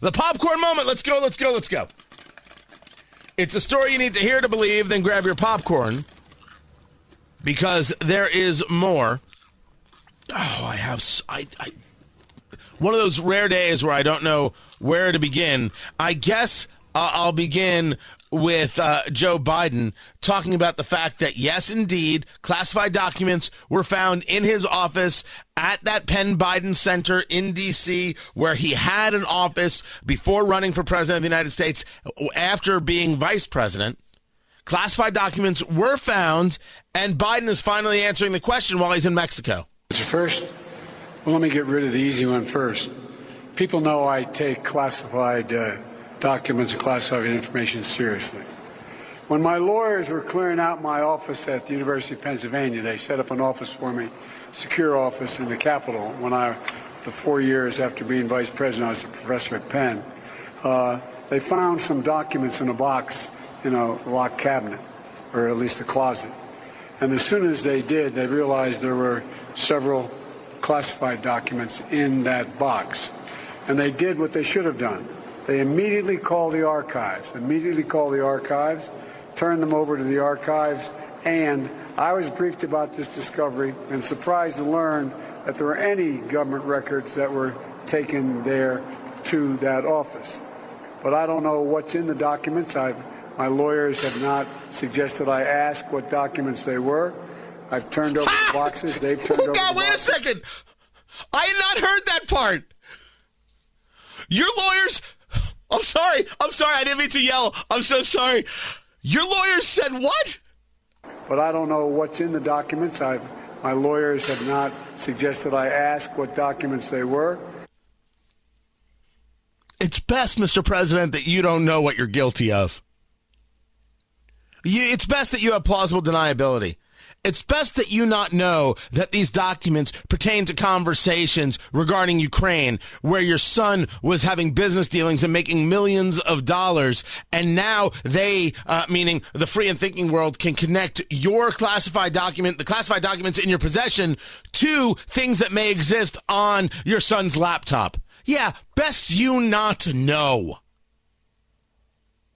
The popcorn moment. Let's go, let's go, let's go. It's a story you need to hear to believe, then grab your popcorn because there is more. Oh, I have. I, I one of those rare days where I don't know where to begin. I guess uh, I'll begin with uh, Joe Biden talking about the fact that, yes, indeed, classified documents were found in his office at that Penn Biden Center in D.C., where he had an office before running for president of the United States after being vice president. Classified documents were found, and Biden is finally answering the question while he's in Mexico. First, well, let me get rid of the easy one first. People know I take classified uh, documents and classified information seriously. When my lawyers were clearing out my office at the University of Pennsylvania, they set up an office for me, secure office in the Capitol. When I, the four years after being vice president, I was a professor at Penn. Uh, they found some documents in a box in a locked cabinet, or at least a closet. And as soon as they did, they realized there were several classified documents in that box. And they did what they should have done. They immediately called the archives, immediately called the archives, turned them over to the archives, and I was briefed about this discovery and surprised to learn that there were any government records that were taken there to that office. But I don't know what's in the documents. I've, my lawyers have not suggested I ask what documents they were. I've turned over the boxes. They've turned oh, over. God, the wait boxes. a second. I had not heard that part. Your lawyers. I'm sorry. I'm sorry. I didn't mean to yell. I'm so sorry. Your lawyers said what? But I don't know what's in the documents. I've my lawyers have not suggested I ask what documents they were. It's best, Mr. President, that you don't know what you're guilty of. You, it's best that you have plausible deniability. It's best that you not know that these documents pertain to conversations regarding Ukraine, where your son was having business dealings and making millions of dollars. And now they, uh, meaning the free and thinking world, can connect your classified document, the classified documents in your possession, to things that may exist on your son's laptop. Yeah, best you not know.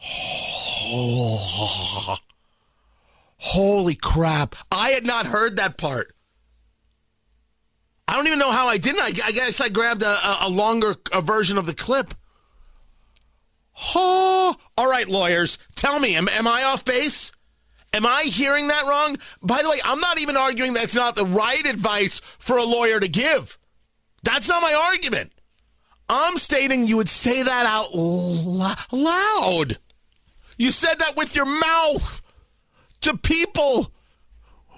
Holy crap. I had not heard that part. I don't even know how I didn't. I, I guess I grabbed a, a, longer a version of the clip. Oh, all right, lawyers, tell me, am, am I off base? Am I hearing that wrong? By the way, I'm not even arguing that's not the right advice for a lawyer to give. That's not my argument. I'm stating you would say that out l- loud. You said that with your mouth to people